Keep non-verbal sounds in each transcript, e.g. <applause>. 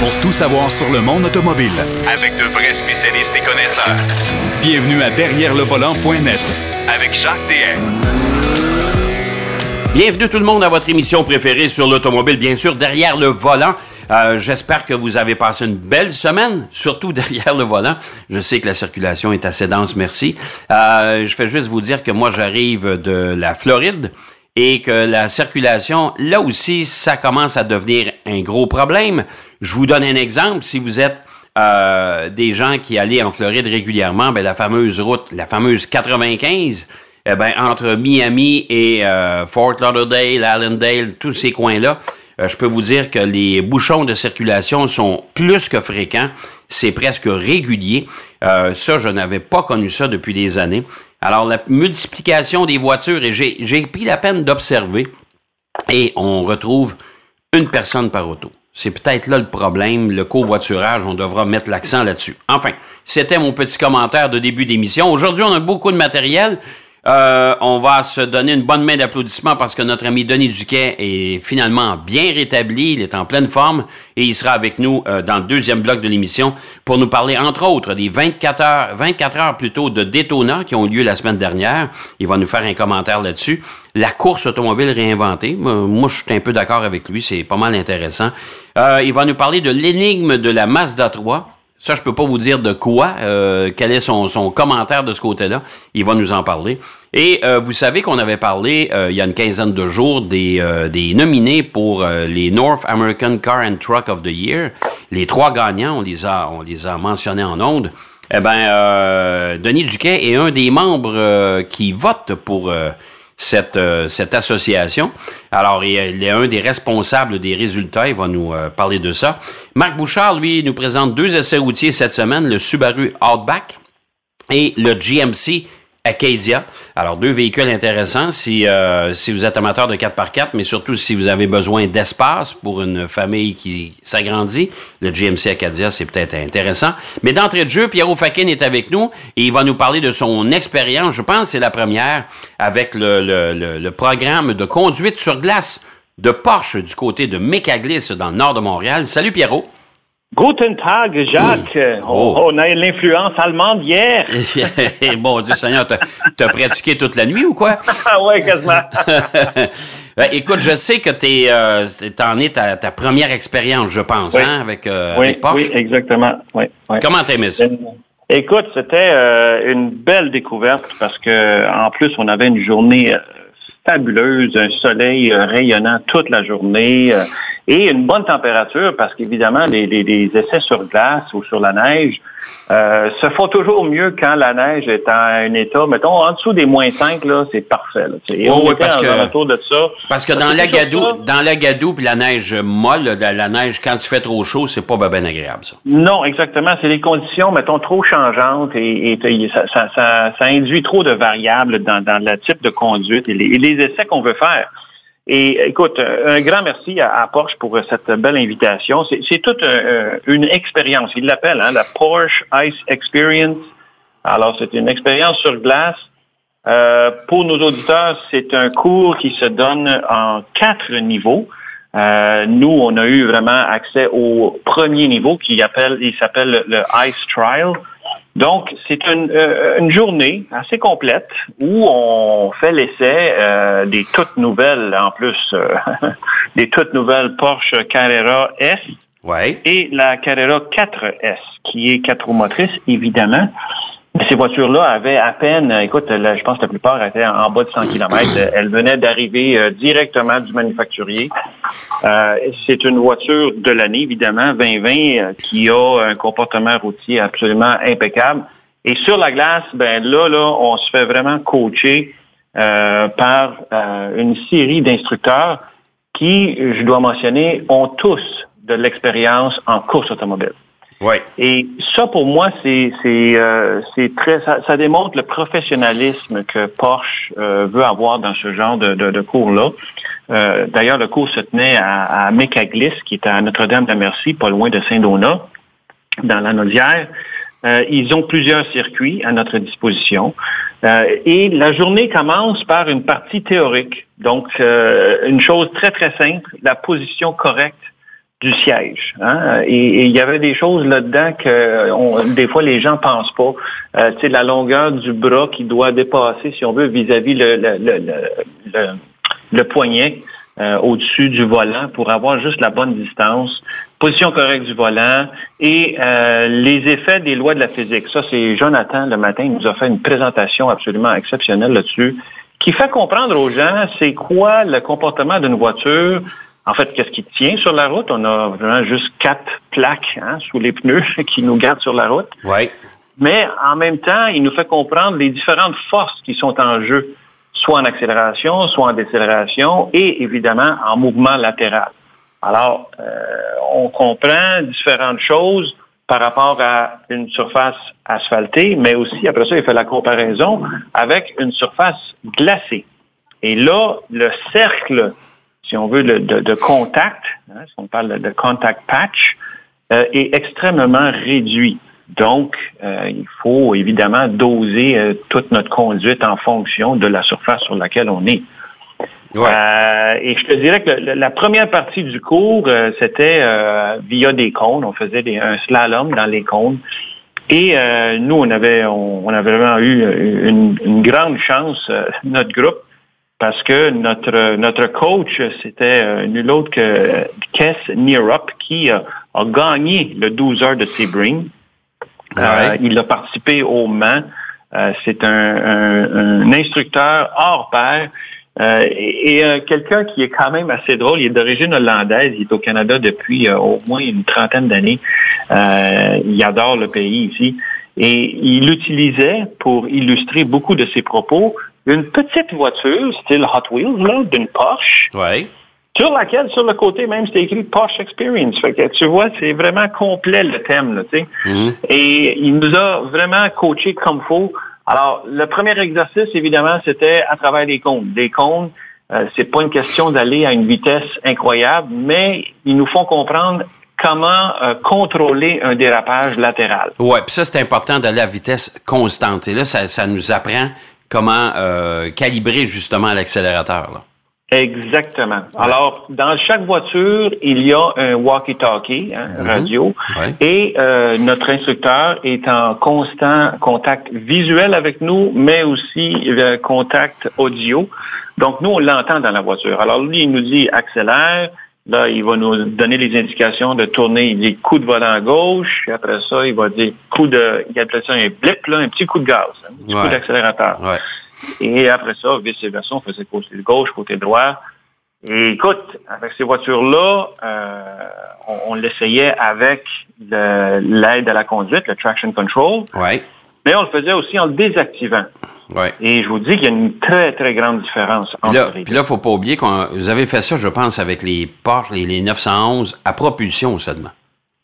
pour tout savoir sur le monde automobile. Avec de vrais spécialistes et connaisseurs. Bienvenue à Derrière le volant.net Avec Jacques DM. Bienvenue tout le monde à votre émission préférée sur l'automobile, bien sûr, derrière le volant. Euh, J'espère que vous avez passé une belle semaine, surtout <laughs> derrière le volant. Je sais que la circulation est assez dense, merci. Euh, je fais juste vous dire que moi, j'arrive de la Floride et que la circulation, là aussi, ça commence à devenir un gros problème. Je vous donne un exemple. Si vous êtes euh, des gens qui allaient en Floride régulièrement, ben, la fameuse route, la fameuse 95, eh ben, entre Miami et euh, Fort Lauderdale, Allendale, tous ces coins-là, euh, je peux vous dire que les bouchons de circulation sont plus que fréquents. C'est presque régulier. Ça, je n'avais pas connu ça depuis des années. Alors, la multiplication des voitures, et j'ai pris la peine d'observer, et on retrouve une personne par auto. C'est peut-être là le problème, le covoiturage, on devra mettre l'accent là-dessus. Enfin, c'était mon petit commentaire de début d'émission. Aujourd'hui, on a beaucoup de matériel. Euh, on va se donner une bonne main d'applaudissement parce que notre ami Denis Duquet est finalement bien rétabli, il est en pleine forme et il sera avec nous euh, dans le deuxième bloc de l'émission pour nous parler entre autres des 24 heures, 24 heures plutôt de Daytona qui ont eu lieu la semaine dernière. Il va nous faire un commentaire là-dessus. La course automobile réinventée, moi je suis un peu d'accord avec lui, c'est pas mal intéressant. Euh, il va nous parler de l'énigme de la Mazda 3 ça, je peux pas vous dire de quoi, euh, quel est son, son, commentaire de ce côté-là. Il va nous en parler. Et euh, vous savez qu'on avait parlé euh, il y a une quinzaine de jours des, des nominés pour les North American Car and Truck of the Year. Les trois gagnants, on les a, on les a mentionnés en ondes. Eh ben, Denis Duquet est un des membres qui vote pour cette, euh, cette association. Alors, il est un des responsables des résultats. Il va nous euh, parler de ça. Marc Bouchard, lui, nous présente deux essais routiers cette semaine, le Subaru Outback et le GMC Acadia. Alors, deux véhicules intéressants si, euh, si vous êtes amateur de 4x4, mais surtout si vous avez besoin d'espace pour une famille qui s'agrandit. Le GMC Acadia, c'est peut-être intéressant. Mais d'entrée de jeu, Pierrot Fakin est avec nous et il va nous parler de son expérience. Je pense que c'est la première avec le, le, programme de conduite sur glace de Porsche du côté de Mécaglis dans le nord de Montréal. Salut Pierrot. Guten Tag, Jacques. Oh. On a l'influence allemande hier. <laughs> bon Dieu Seigneur, t'as pratiqué toute la nuit ou quoi? <laughs> Ah oui, quasiment. <laughs> Ben, écoute, je sais que tu euh, en es ta, ta première expérience, je pense, hein, avec, euh, oui, avec Porsche. Oui, exactement. Oui, Comment t'aimais ça? Écoute, c'était euh, une belle découverte parce que en plus, on avait une journée euh, fabuleuse, un soleil rayonnant toute la journée et une bonne température parce qu'évidemment, les, les, essais sur glace ou sur la neige euh, se font toujours mieux quand la neige est en un état, mettons, en dessous des moins 5, là, c'est parfait. Là, oh, oui, parce que, de ça. Parce que dans la gadou, dans la gadou puis la neige molle, la neige, quand il fait trop chaud, c'est pas bien agréable, ça. Non, exactement. C'est des conditions, mettons, trop changeantes et, ça, ça, ça, ça, induit trop de variables dans, dans le type de conduite et les, et les essais qu'on veut faire. Et écoute, un grand merci à, Porsche pour cette belle invitation. C'est toute euh, une expérience. Il l'appelle hein, la Porsche Ice Experience. Alors, c'est une expérience sur glace. Euh, pour nos auditeurs, c'est un cours qui se donne en quatre niveaux. Euh, nous, on a eu vraiment accès au premier niveau qui s'appelle le Ice Trial. Donc, c'est euh, une, journée assez complète où on fait l'essai euh, des toutes nouvelles, en plus, euh, <laughs> des toutes nouvelles Porsche Carrera S ouais. et la Carrera 4S, qui est quatre roues motrices, évidemment. Ces voitures-là avaient à peine, écoute, je pense que la plupart étaient en bas de 100 km. Elles venaient d'arriver euh, directement du manufacturier. Euh, c'est une voiture de l'année, évidemment, 2020, euh, qui a un comportement routier absolument impeccable. Et sur la glace, ben là, on se fait vraiment coacher par une série d'instructeurs qui, je dois mentionner, ont tous de l'expérience en course automobile. Ouais. Et ça, pour moi, c'est euh, très, ça, démontre le professionnalisme que Porsche euh, veut avoir dans ce genre de, de, cours-là. Euh, D'ailleurs, le cours se tenait à, à Mécaglis, qui est à Notre-Dame-de-Merci, pas loin de Saint-Donat, dans la Naudière. Ils ont plusieurs circuits à notre disposition. Et la journée commence par une partie théorique. Donc, une chose très, très simple, la position correcte du siège. Hein? Et, il y avait des choses là-dedans que des fois les gens pensent pas. Euh, tu sais, la longueur du bras qui doit dépasser, si on veut, vis-à-vis le, le, le, le, poignet euh, au-dessus du volant pour avoir juste la bonne distance, position correcte du volant et euh, les effets des lois de la physique. Ça, c'est Jonathan le matin, il nous a fait une présentation absolument exceptionnelle là-dessus qui fait comprendre aux gens c'est quoi le comportement d'une voiture en fait, qu'est-ce qui tient sur la route? On a vraiment juste quatre plaques hein, sous les pneus <laughs> qui nous gardent sur la route. Oui. Mais en même temps, il nous fait comprendre les différentes forces qui sont en jeu, soit en accélération, soit en décélération et évidemment en mouvement latéral. Alors, euh, on comprend différentes choses par rapport à une surface asphaltée, mais aussi, après ça, il fait la comparaison avec une surface glacée. Et là, le cercle si on veut, de, contact, hein, si on parle de contact patch, euh, est extrêmement réduit. Donc, euh, il faut évidemment doser euh, toute notre conduite en fonction de la surface sur laquelle on est. et je te dirais que la première partie du cours, c'était via des cônes. On faisait des, un slalom dans les cônes. Et nous, on avait, on, avait vraiment eu une, une grande chance, notre groupe, parce que notre notre coach, c'était euh, nul autre que Kess Nearup qui a gagné le 12 heures de Sebring. Euh, il a participé au Mans. Euh, c'est un, instructeur hors pair. et, quelqu'un qui est quand même assez drôle, il est d'origine hollandaise, il est au Canada depuis au moins une trentaine d'années. il adore le pays ici. Et il l'utilisait pour illustrer beaucoup de ses propos une petite voiture, style Hot Wheels, d'une Porsche. Ouais. Sur laquelle, sur le côté même, c'était écrit Porsche Experience. Fait que tu vois, c'est vraiment complet le thème, là, tu sais. Mm-hmm. Et il nous a vraiment coaché comme faut. Alors, le premier exercice, évidemment, c'était à travers des cônes. Des cônes, euh, c'est pas une question d'aller à une vitesse incroyable, mais ils nous font comprendre comment euh, contrôler un dérapage latéral. Oui, puis ça, c'est important d'aller à vitesse constante. Et là, ça, ça nous apprend comment euh, calibrer justement l'accélérateur. Exactement. Alors, dans chaque voiture, il y a un walkie-talkie, hein, mhm. radio, et euh, notre instructeur est en constant contact visuel avec nous, mais aussi euh, contact audio. Donc, nous, on l'entend dans la voiture. Alors, lui, il nous dit accélère, Là, il va nous donner les indications de tourner. Il dit coup de volant à gauche. Après ça, il va dire coup de, il appelle ça un blip, là, un petit coup de gaz, un petit coup d'accélérateur. Et après ça, vice-versa, on faisait côté gauche, côté droit. Et écoute, avec ces voitures-là, euh, on, l'essayait avec l'aide à la conduite, le traction control. Ouais. Mais on le faisait aussi en le désactivant. Ouais. Et je vous dis qu'il y a une très, très grande différence entre là, les deux. Puis là, il ne faut pas oublier que vous avez fait ça, je pense, avec les Porsche, les, 911, à propulsion seulement.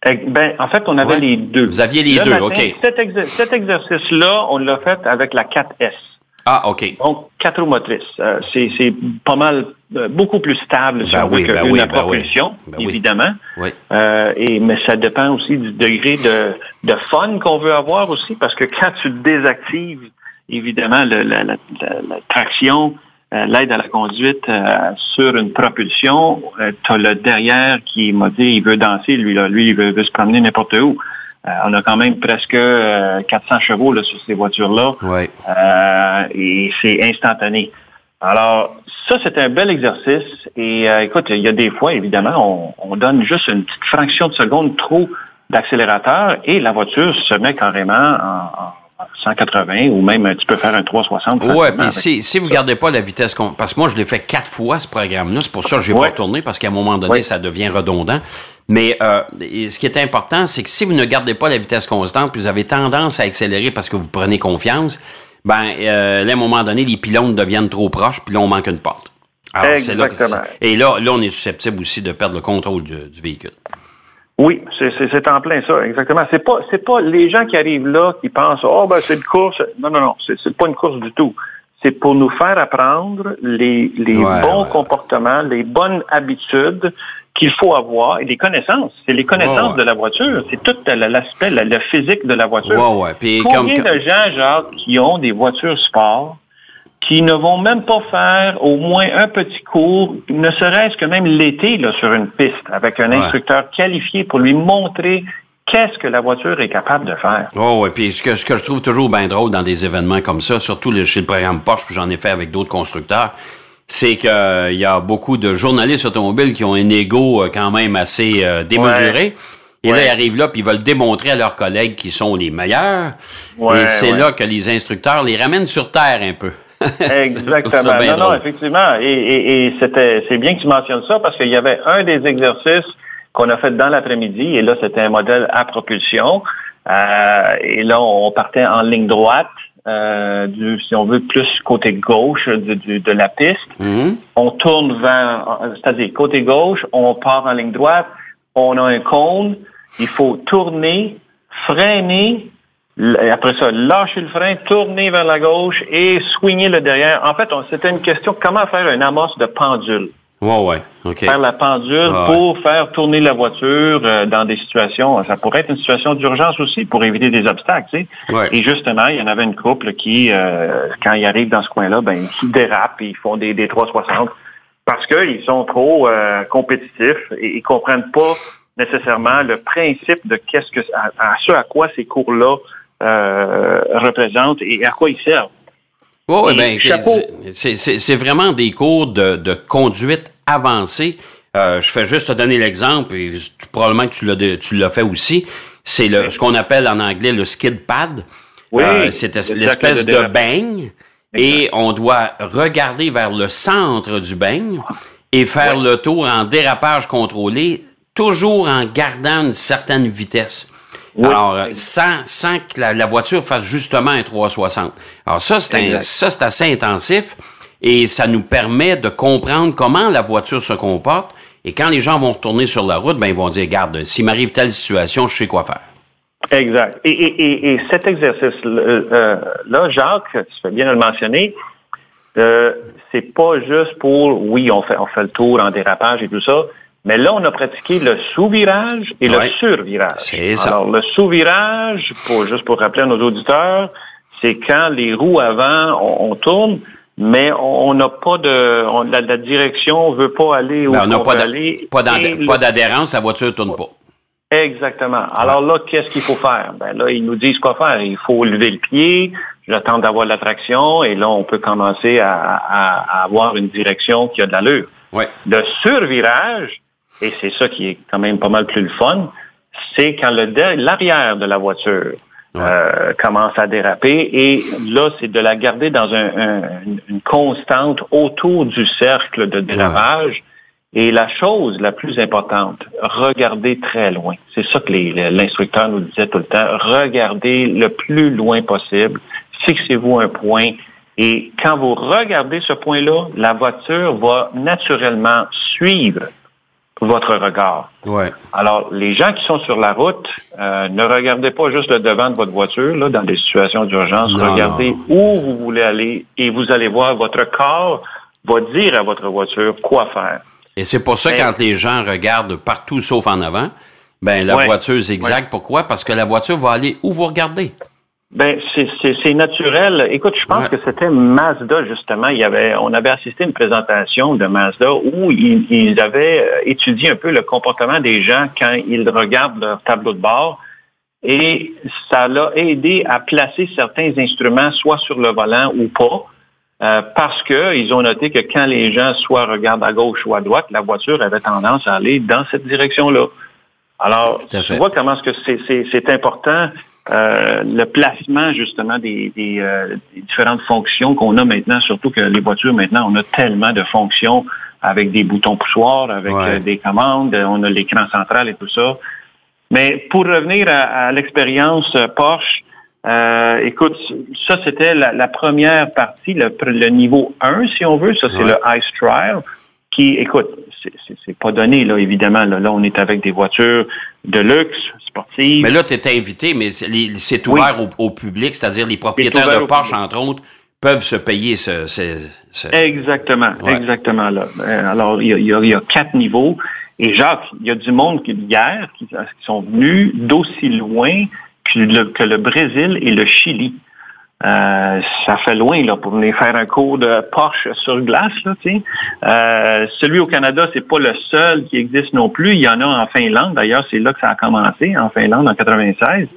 Eh, ben, en fait, on avait les deux. Vous aviez les deux, OK. Cet, exercice-là, on l'a fait avec la 4S. Ah, OK. Donc, quatre roues motrices. Euh, c'est pas mal, euh, beaucoup plus stable ben oui, ben oui, ben propulsion, ben évidemment. Oui. Euh, et, mais ça dépend aussi du degré de, de fun qu'on veut avoir aussi, parce que quand tu désactives évidemment la, la, traction, euh, l'aide à la conduite euh, sur une propulsion. Euh, tu as le derrière qui m'a dit il veut danser, lui, là, lui, il veut, se promener n'importe où. on a quand même presque 400 chevaux là, sur ces voitures-là. Ouais. et c'est instantané. Alors, ça, c'est un bel exercice. Et écoute, il y a des fois, évidemment, on, on donne juste une petite fraction de seconde trop d'accélérateur et la voiture se met carrément en 180 ou même tu peux faire un 360. Oui, puis si, si vous ne gardez pas la vitesse, parce que moi je l'ai fait quatre fois ce programme-là, c'est pour ça que je n'ai pas retourné parce qu'à un moment donné ça devient redondant. Mais euh, ce qui est important, c'est que si vous ne gardez pas la vitesse constante, puis vous avez tendance à accélérer parce que vous prenez confiance, ben euh, à un moment donné les pylônes deviennent trop proches, puis là on manque une porte. Exactement. et là, là, on est susceptible aussi de perdre le contrôle du véhicule. Oui, c'est en plein ça, exactement. C'est pas c'est pas les gens qui arrivent là qui pensent oh ben c'est une course. Non non non, c'est pas une course du tout. C'est pour nous faire apprendre les, les bons comportements, les bonnes habitudes qu'il faut avoir et les connaissances. C'est les connaissances de la voiture. C'est tout l'aspect, le physique de la voiture. Combien de gens, genre, qui ont des voitures sport qui ne vont même pas faire au moins un petit cours, ne serait-ce que même l'été là, sur une piste, avec un instructeur qualifié pour lui montrer qu'est-ce que la voiture est capable de faire. Oh oui, puis ce que, ce que je trouve toujours bien drôle dans des événements comme ça, surtout chez le programme Porsche, puis j'en ai fait avec d'autres constructeurs, c'est qu'il euh, y a beaucoup de journalistes automobiles qui ont un ego euh, quand même assez euh, démesuré. Et là, ils arrivent là, puis ils veulent démontrer à leurs collègues qu'ils sont les meilleurs. et c'est là que les instructeurs les ramènent sur terre un peu. <laughs> Exactement. Non, non, effectivement. Et, c'était, c'est bien que tu mentionnes ça parce qu'il y avait un des exercices qu'on a fait dans l'après-midi, et là, c'était un modèle à propulsion. Euh, et là, on partait en ligne droite, euh, du, si on veut, plus côté gauche de la piste. Mm-hmm. On tourne vers, c'est-à-dire côté gauche, on part en ligne droite, on a un cône, il faut tourner, freiner, après ça, lâcher le frein, tourner vers la gauche et swinguer le derrière. En fait, c'était une question comment faire un amorce de pendule? Ouais, ouais. Faire la pendule pour faire tourner la voiture euh, dans des situations. Ça pourrait être une situation d'urgence aussi pour éviter des obstacles. Tu sais. Et justement, il y en avait une couple qui, euh, quand ils arrivent dans ce coin-là, ben ils dérapent et ils font des, des 360 parce qu'ils sont trop euh, compétitifs et ils comprennent pas nécessairement le principe de qu'est-ce que à, ce à quoi ces cours-là représentent et à quoi ils servent. Oh, ben, c'est vraiment des cours de, de conduite avancée. Euh, je fais juste te donner l'exemple, et probablement que tu l'as fait aussi. C'est ce qu'on appelle en anglais le skid pad. Oui, euh, c'est l'espèce de, beigne. Et on doit regarder vers le centre du beigne et faire le tour en dérapage contrôlé, toujours en gardant une certaine vitesse. Alors, euh, sans, sans que la, voiture fasse justement un 360. Alors ça, c'est ça, c'est assez intensif et ça nous permet de comprendre comment la voiture se comporte. Et quand les gens vont retourner sur la route, ben ils vont dire, garde, s'il m'arrive telle situation, je sais quoi faire. Exact. Et, et, et, cet exercice-là, euh, Jacques, tu fais bien de le mentionner, euh, c'est pas juste pour, oui, on fait, on fait le tour en dérapage et tout ça, mais là, on a pratiqué le sous-virage et le sur-virage. C'est ça. Alors, le sous-virage, pour, juste pour rappeler à nos auditeurs, c'est quand les roues avant, on, tourne, mais on n'a pas de... On, la, la, direction veut pas aller où ben, on n'a pas Pas d'adhérence, la voiture ne tourne pas. Exactement. Alors là, qu'est-ce qu'il faut faire? Ben là, ils nous disent quoi faire. Il faut lever le pied, j'attends d'avoir l'attraction, et là, on peut commencer à, à, avoir une direction qui a de l'allure. Ouais. Le survirage, et c'est ça qui est quand même pas mal plus le fun, c'est quand l'arrière de la voiture euh, commence à déraper. Et là, c'est de la garder dans une constante autour du cercle de dérapage. Et la chose la plus importante, regardez très loin. C'est ça que l'instructeur nous disait tout le temps. Regardez le plus loin possible. Fixez-vous un point. Et quand vous regardez ce point-là, la voiture va naturellement suivre votre regard. Ouais. Alors, les gens qui sont sur la route, euh, ne regardez pas juste le devant de votre voiture là, dans des situations d'urgence. Regardez où vous voulez aller et vous allez voir votre corps va dire à votre voiture quoi faire. Et c'est pour ça, quand les gens regardent partout sauf en avant, ben la voiture zigzag. Pourquoi? Parce que la voiture va aller où vous regardez. Ben, c'est naturel. Écoute, je pense que c'était Mazda, justement. Il y avait, on avait assisté à une présentation de Mazda où ils, avaient euh, étudié un peu le comportement des gens quand ils regardent leur tableau de bord. Et ça l'a aidé à placer certains instruments soit sur le volant ou pas. Euh, parce qu'ils ont noté que quand les gens soit regardent à gauche ou à droite, la voiture avait tendance à aller dans cette direction-là. Alors, tu vois comment est-ce que c'est important euh, le placement justement des, euh, des, différentes fonctions qu'on a maintenant, surtout que les voitures maintenant, on a tellement de fonctions avec des boutons poussoirs, avec euh, des commandes, on a l'écran central et tout ça. Mais pour revenir à, l'expérience Porsche, écoute, ça c'était la, première partie, le, le, niveau 1, si on veut, ça c'est le Ice Trial qui, écoute, c'est pas donné, là, évidemment. Là, là, on est avec des voitures de luxe, sportives. Mais là, tu es invité, mais c'est ouvert au, public, c'est-à-dire les propriétaires de Porsche, entre autres, peuvent se payer ce... Exactement, exactement. Là. Euh, alors, il y, a, quatre niveaux. Et Jacques, il y a du monde qui, hier qui, sont venus d'aussi loin que le, que le Brésil et le Chili. Euh, ça fait loin là, pour venir faire un cours de Porsche sur glace. Là, euh, celui au Canada, c'est pas le seul qui existe non plus. Il y en a en Finlande. D'ailleurs, c'est là que ça a commencé, en Finlande, en 96.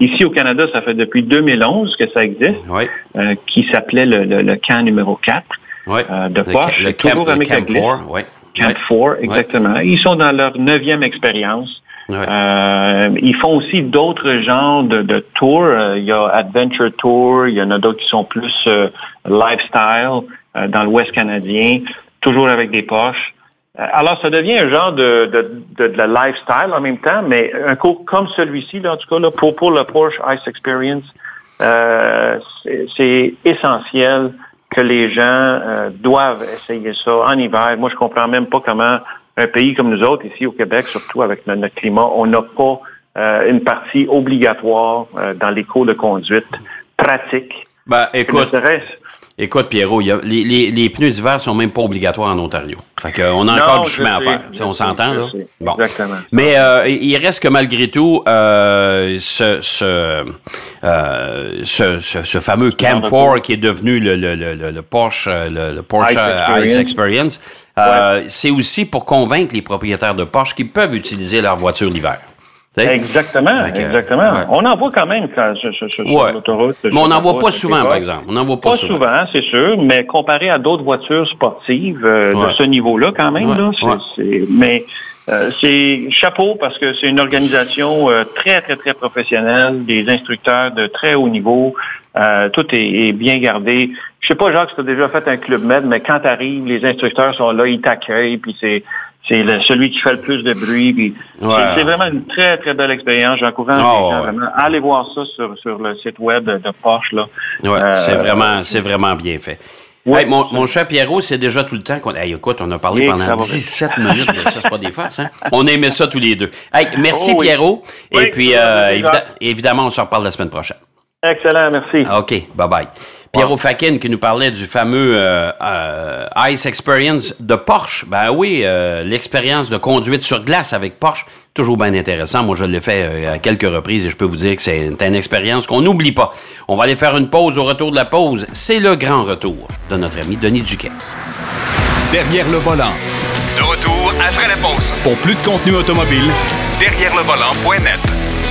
Ici au Canada, ça fait depuis 2011 que ça existe, euh, qui s'appelait le, le, camp numéro 4 euh, de Porsche. Le, toujours avec camp 4, Camp 4, exactement. Ils sont dans leur neuvième expérience. Euh, ils font aussi d'autres genres de, tours. Euh, il y a Adventure Tour, il y en a d'autres qui sont plus euh, lifestyle dans l'Ouest canadien, toujours avec des poches. alors, ça devient un genre de, lifestyle en même temps, mais un cours comme celui-ci, en tout cas, pour, pour le Porsche Ice Experience, c'est essentiel que les gens doivent essayer ça en hiver. Moi, je comprends même pas comment un pays comme nous autres, ici au Québec, surtout avec notre, climat, on n'a pas euh, une partie obligatoire euh, dans les cours de conduite pratique. Ben, écoute, écoute, Pierrot, les, les, pneus d'hiver sont même pas obligatoires en Ontario. Fait qu'on a encore du chemin à faire. on s'entend, là? Bon. Exactement. Mais euh, il reste que malgré tout, ce, ce, ce, ce, fameux Camp 4 qui est devenu le, le, le, le Porsche, le, Porsche Ice Experience euh, c'est aussi pour convaincre les propriétaires de Porsche qu'ils peuvent utiliser leur voiture l'hiver. Exactement, exactement. On en voit quand même quand, sur, l'autoroute. Mais on n'en voit pas souvent, par exemple. On n'en voit pas, pas souvent, c'est sûr, mais comparé à d'autres voitures sportives euh, de ce niveau-là, quand même, là, c'est, mais euh, c'est chapeau parce que c'est une organisation très, très, très professionnelle, des instructeurs de très haut niveau. tout est, bien gardé. Je sais pas, Jacques, si tu as déjà fait un club med, mais quand tu arrives, les instructeurs sont là, ils t'accueillent, puis c'est c'est celui qui fait le plus de bruit. C'est vraiment une très, très belle expérience. J'encourage oh, les gens à aller voir ça sur, sur le site web de Porsche. Là. Euh, c'est vraiment, c'est vraiment bien fait. mon, mon, cher Pierrot, c'est déjà tout le temps qu'on. Hey, écoute, on a parlé pendant 17 minutes de ça, c'est pas des faces, hein? On aimait ça tous les deux. Hey, merci oh Pierrot. Et puis, euh, évidemment, on se reparle la semaine prochaine. Excellent, merci. OK, bye bye. Pierrot Fakin qui nous parlait du fameux euh, euh, Ice Experience de Porsche. Ben oui, euh, l'expérience de conduite sur glace avec Porsche, toujours bien intéressant. Moi, je l'ai fait à quelques reprises et je peux vous dire que c'est une expérience qu'on n'oublie pas. On va aller faire une pause au retour de la pause. C'est le grand retour de notre ami Denis Duquet. Derrière le volant. De retour après la pause. Pour plus de contenu automobile, derrière le volant.net.